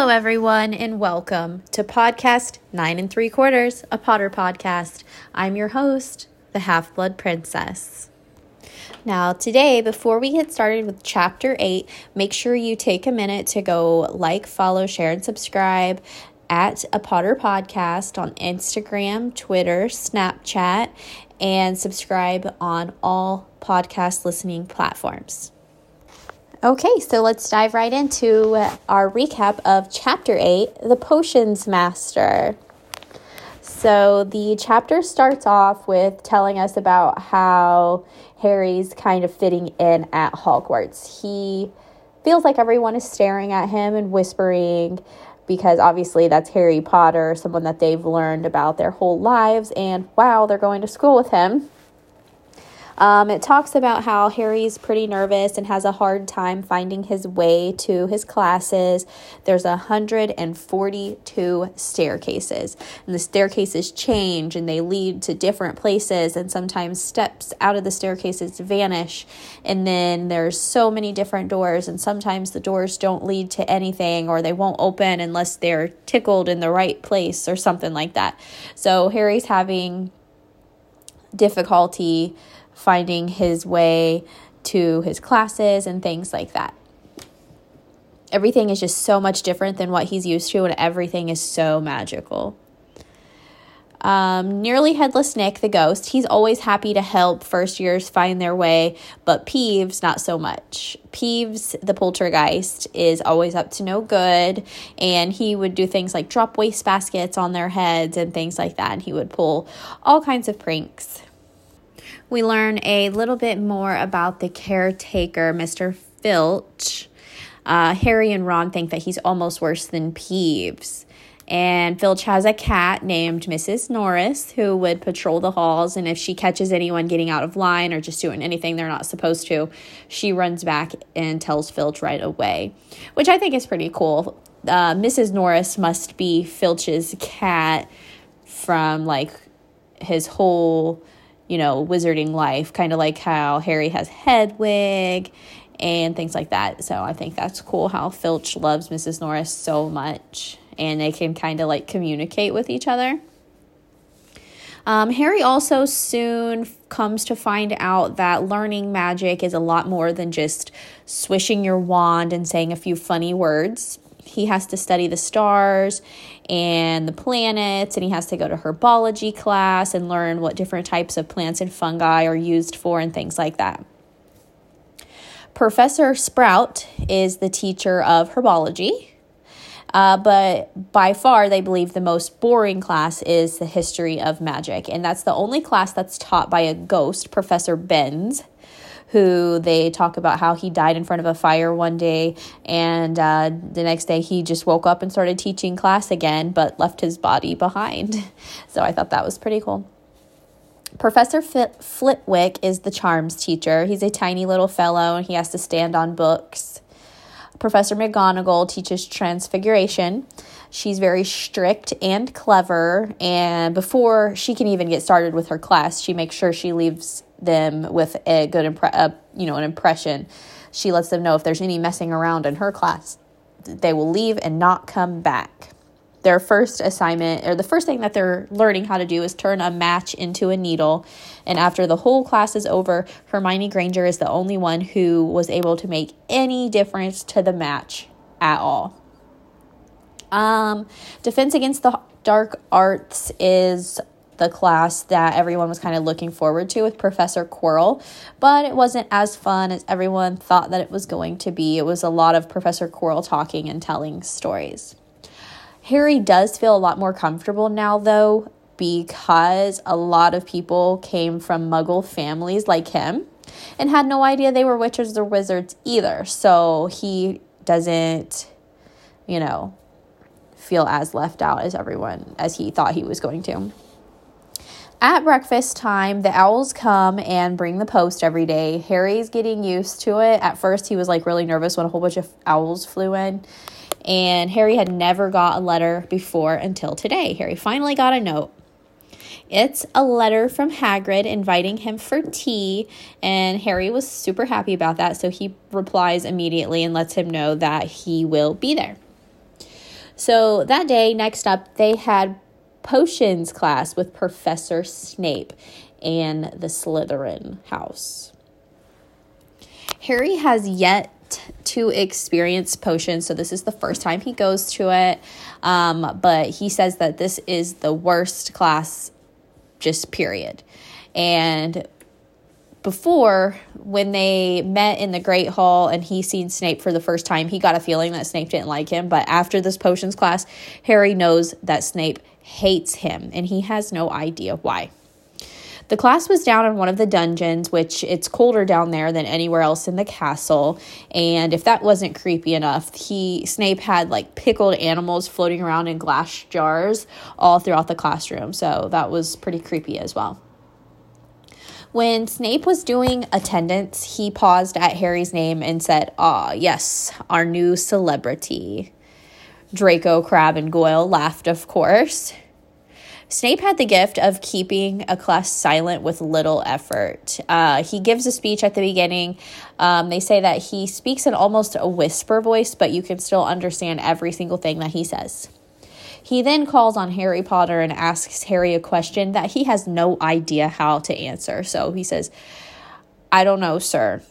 Hello, everyone, and welcome to Podcast Nine and Three Quarters, a Potter podcast. I'm your host, the Half Blood Princess. Now, today, before we get started with Chapter 8, make sure you take a minute to go like, follow, share, and subscribe at a Potter Podcast on Instagram, Twitter, Snapchat, and subscribe on all podcast listening platforms. Okay, so let's dive right into uh, our recap of Chapter 8 The Potions Master. So, the chapter starts off with telling us about how Harry's kind of fitting in at Hogwarts. He feels like everyone is staring at him and whispering because obviously that's Harry Potter, someone that they've learned about their whole lives, and wow, they're going to school with him. Um, it talks about how Harry's pretty nervous and has a hard time finding his way to his classes. There's 142 staircases, and the staircases change and they lead to different places, and sometimes steps out of the staircases vanish. And then there's so many different doors, and sometimes the doors don't lead to anything or they won't open unless they're tickled in the right place or something like that. So Harry's having difficulty finding his way to his classes and things like that. Everything is just so much different than what he's used to, and everything is so magical. Um, nearly headless Nick, the ghost, he's always happy to help first years find their way, but Peeves, not so much. Peeves, the poltergeist, is always up to no good, and he would do things like drop waste baskets on their heads and things like that, and he would pull all kinds of pranks we learn a little bit more about the caretaker, Mr. Filch. Uh, Harry and Ron think that he's almost worse than Peeves. And Filch has a cat named Mrs. Norris who would patrol the halls. And if she catches anyone getting out of line or just doing anything they're not supposed to, she runs back and tells Filch right away, which I think is pretty cool. Uh, Mrs. Norris must be Filch's cat from like his whole you know, wizarding life, kind of like how Harry has Hedwig and things like that. So I think that's cool how Filch loves Mrs. Norris so much and they can kind of like communicate with each other. Um, Harry also soon comes to find out that learning magic is a lot more than just swishing your wand and saying a few funny words he has to study the stars and the planets, and he has to go to herbology class and learn what different types of plants and fungi are used for and things like that. Professor Sprout is the teacher of herbology, uh, but by far they believe the most boring class is the history of magic, and that's the only class that's taught by a ghost, Professor Binns who they talk about how he died in front of a fire one day, and uh, the next day he just woke up and started teaching class again, but left his body behind. So I thought that was pretty cool. Professor Flitwick is the charms teacher. He's a tiny little fellow and he has to stand on books. Professor McGonagall teaches transfiguration. She's very strict and clever, and before she can even get started with her class, she makes sure she leaves them with a good impre- uh, you know an impression. She lets them know if there's any messing around in her class, they will leave and not come back. Their first assignment, or the first thing that they're learning how to do, is turn a match into a needle. And after the whole class is over, Hermione Granger is the only one who was able to make any difference to the match at all. Um, Defense Against the Dark Arts is the class that everyone was kind of looking forward to with Professor Quirrell, but it wasn't as fun as everyone thought that it was going to be. It was a lot of Professor Quirrell talking and telling stories. Harry does feel a lot more comfortable now, though, because a lot of people came from muggle families like him and had no idea they were witches or wizards either. So he doesn't, you know, feel as left out as everyone as he thought he was going to. At breakfast time, the owls come and bring the post every day. Harry's getting used to it. At first, he was like really nervous when a whole bunch of owls flew in. And Harry had never got a letter before until today. Harry finally got a note. It's a letter from Hagrid inviting him for tea, and Harry was super happy about that. So he replies immediately and lets him know that he will be there. So that day, next up, they had potions class with Professor Snape and the Slytherin house. Harry has yet to experience potions, so this is the first time he goes to it. Um, but he says that this is the worst class, just period. And before when they met in the great hall and he seen snape for the first time he got a feeling that snape didn't like him but after this potions class harry knows that snape hates him and he has no idea why the class was down in one of the dungeons, which it's colder down there than anywhere else in the castle. And if that wasn't creepy enough, he Snape had like pickled animals floating around in glass jars all throughout the classroom. So that was pretty creepy as well. When Snape was doing attendance, he paused at Harry's name and said, Ah, yes, our new celebrity. Draco, Crabbe, and Goyle laughed, of course. Snape had the gift of keeping a class silent with little effort. Uh, he gives a speech at the beginning. Um, they say that he speaks in almost a whisper voice, but you can still understand every single thing that he says. He then calls on Harry Potter and asks Harry a question that he has no idea how to answer. So he says, I don't know, sir.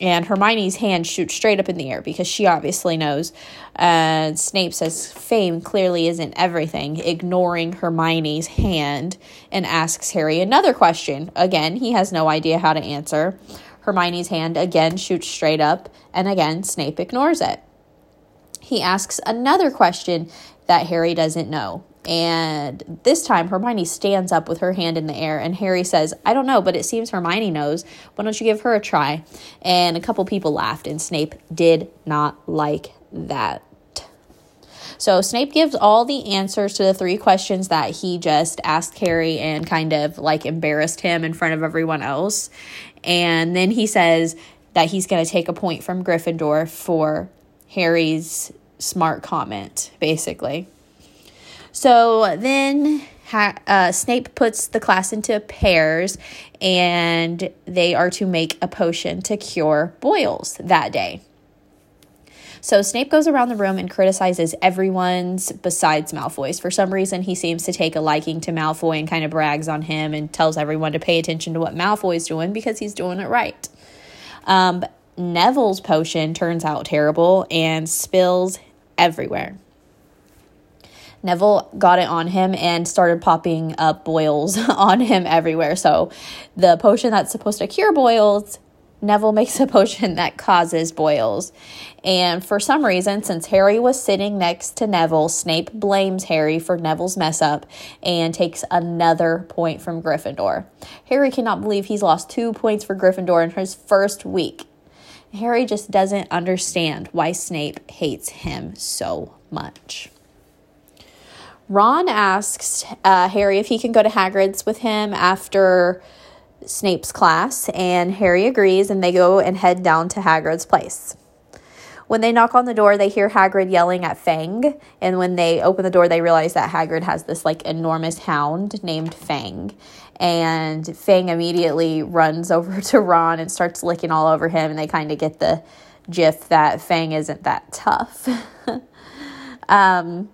And Hermione's hand shoots straight up in the air because she obviously knows. And Snape says fame clearly isn't everything, ignoring Hermione's hand and asks Harry another question. Again, he has no idea how to answer. Hermione's hand again shoots straight up, and again, Snape ignores it. He asks another question that Harry doesn't know. And this time, Hermione stands up with her hand in the air, and Harry says, I don't know, but it seems Hermione knows. Why don't you give her a try? And a couple people laughed, and Snape did not like that. So Snape gives all the answers to the three questions that he just asked Harry and kind of like embarrassed him in front of everyone else. And then he says that he's going to take a point from Gryffindor for Harry's smart comment, basically. So then uh, Snape puts the class into pairs, and they are to make a potion to cure boils that day. So Snape goes around the room and criticizes everyone's besides Malfoy's. For some reason, he seems to take a liking to Malfoy and kind of brags on him and tells everyone to pay attention to what Malfoy's doing because he's doing it right. Um, Neville's potion turns out terrible and spills everywhere. Neville got it on him and started popping up boils on him everywhere. So, the potion that's supposed to cure boils, Neville makes a potion that causes boils. And for some reason, since Harry was sitting next to Neville, Snape blames Harry for Neville's mess up and takes another point from Gryffindor. Harry cannot believe he's lost two points for Gryffindor in his first week. Harry just doesn't understand why Snape hates him so much. Ron asks uh, Harry if he can go to Hagrid's with him after Snape's class, and Harry agrees, and they go and head down to Hagrid's place. When they knock on the door, they hear Hagrid yelling at Fang, and when they open the door, they realize that Hagrid has this like enormous hound named Fang. And Fang immediately runs over to Ron and starts licking all over him, and they kind of get the gif that Fang isn't that tough. um,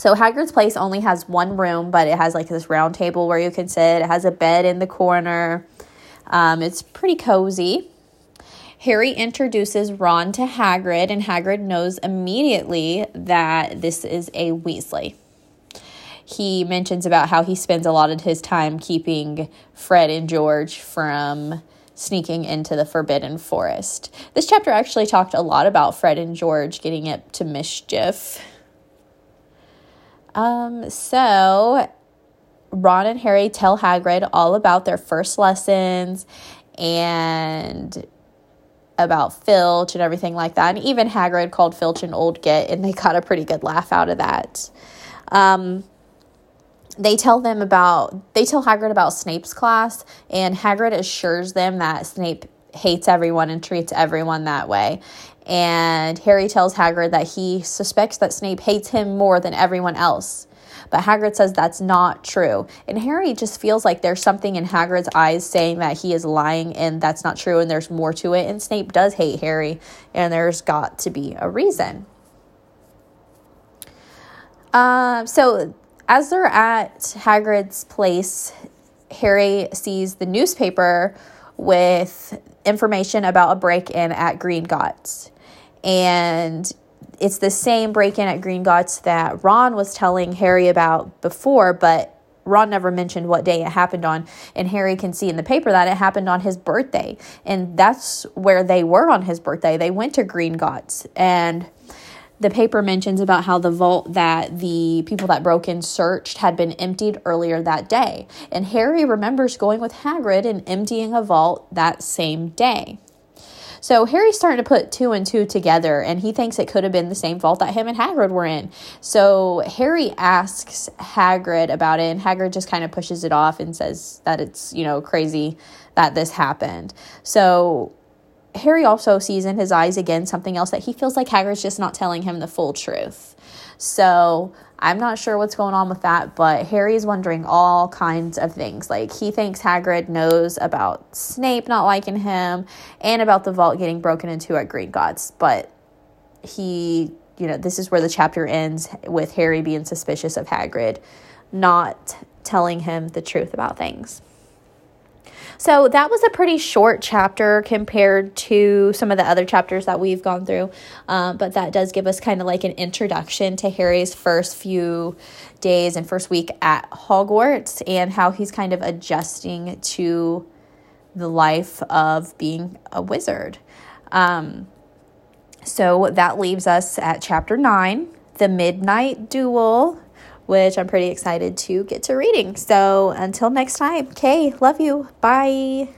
so Hagrid's place only has one room, but it has like this round table where you can sit. It has a bed in the corner. Um, it's pretty cozy. Harry introduces Ron to Hagrid, and Hagrid knows immediately that this is a Weasley. He mentions about how he spends a lot of his time keeping Fred and George from sneaking into the Forbidden Forest. This chapter actually talked a lot about Fred and George getting up to mischief. Um, so Ron and Harry tell Hagrid all about their first lessons and about Filch and everything like that. And even Hagrid called Filch an old git, and they got a pretty good laugh out of that. Um, they tell them about they tell Hagrid about Snape's class, and Hagrid assures them that Snape hates everyone and treats everyone that way. And Harry tells Hagrid that he suspects that Snape hates him more than everyone else. But Hagrid says that's not true. And Harry just feels like there's something in Hagrid's eyes saying that he is lying and that's not true and there's more to it. And Snape does hate Harry, and there's got to be a reason. Um, so as they're at Hagrid's place, Harry sees the newspaper with information about a break in at Gringotts. And it's the same break in at Gringotts that Ron was telling Harry about before, but Ron never mentioned what day it happened on, and Harry can see in the paper that it happened on his birthday. And that's where they were on his birthday. They went to Gringotts, and the paper mentions about how the vault that the people that broke in searched had been emptied earlier that day. And Harry remembers going with Hagrid and emptying a vault that same day. So Harry's starting to put two and two together, and he thinks it could have been the same vault that him and Hagrid were in. So Harry asks Hagrid about it, and Hagrid just kind of pushes it off and says that it's, you know, crazy that this happened. So Harry also sees in his eyes again something else that he feels like Hagrid's just not telling him the full truth. So I'm not sure what's going on with that, but Harry's wondering all kinds of things. Like he thinks Hagrid knows about Snape not liking him and about the vault getting broken into at Gringotts, but he, you know, this is where the chapter ends with Harry being suspicious of Hagrid not telling him the truth about things. So that was a pretty short chapter compared to some of the other chapters that we've gone through. Um, but that does give us kind of like an introduction to Harry's first few days and first week at Hogwarts and how he's kind of adjusting to the life of being a wizard. Um, so that leaves us at chapter nine, the Midnight Duel which I'm pretty excited to get to reading. So until next time, Kay, love you. Bye.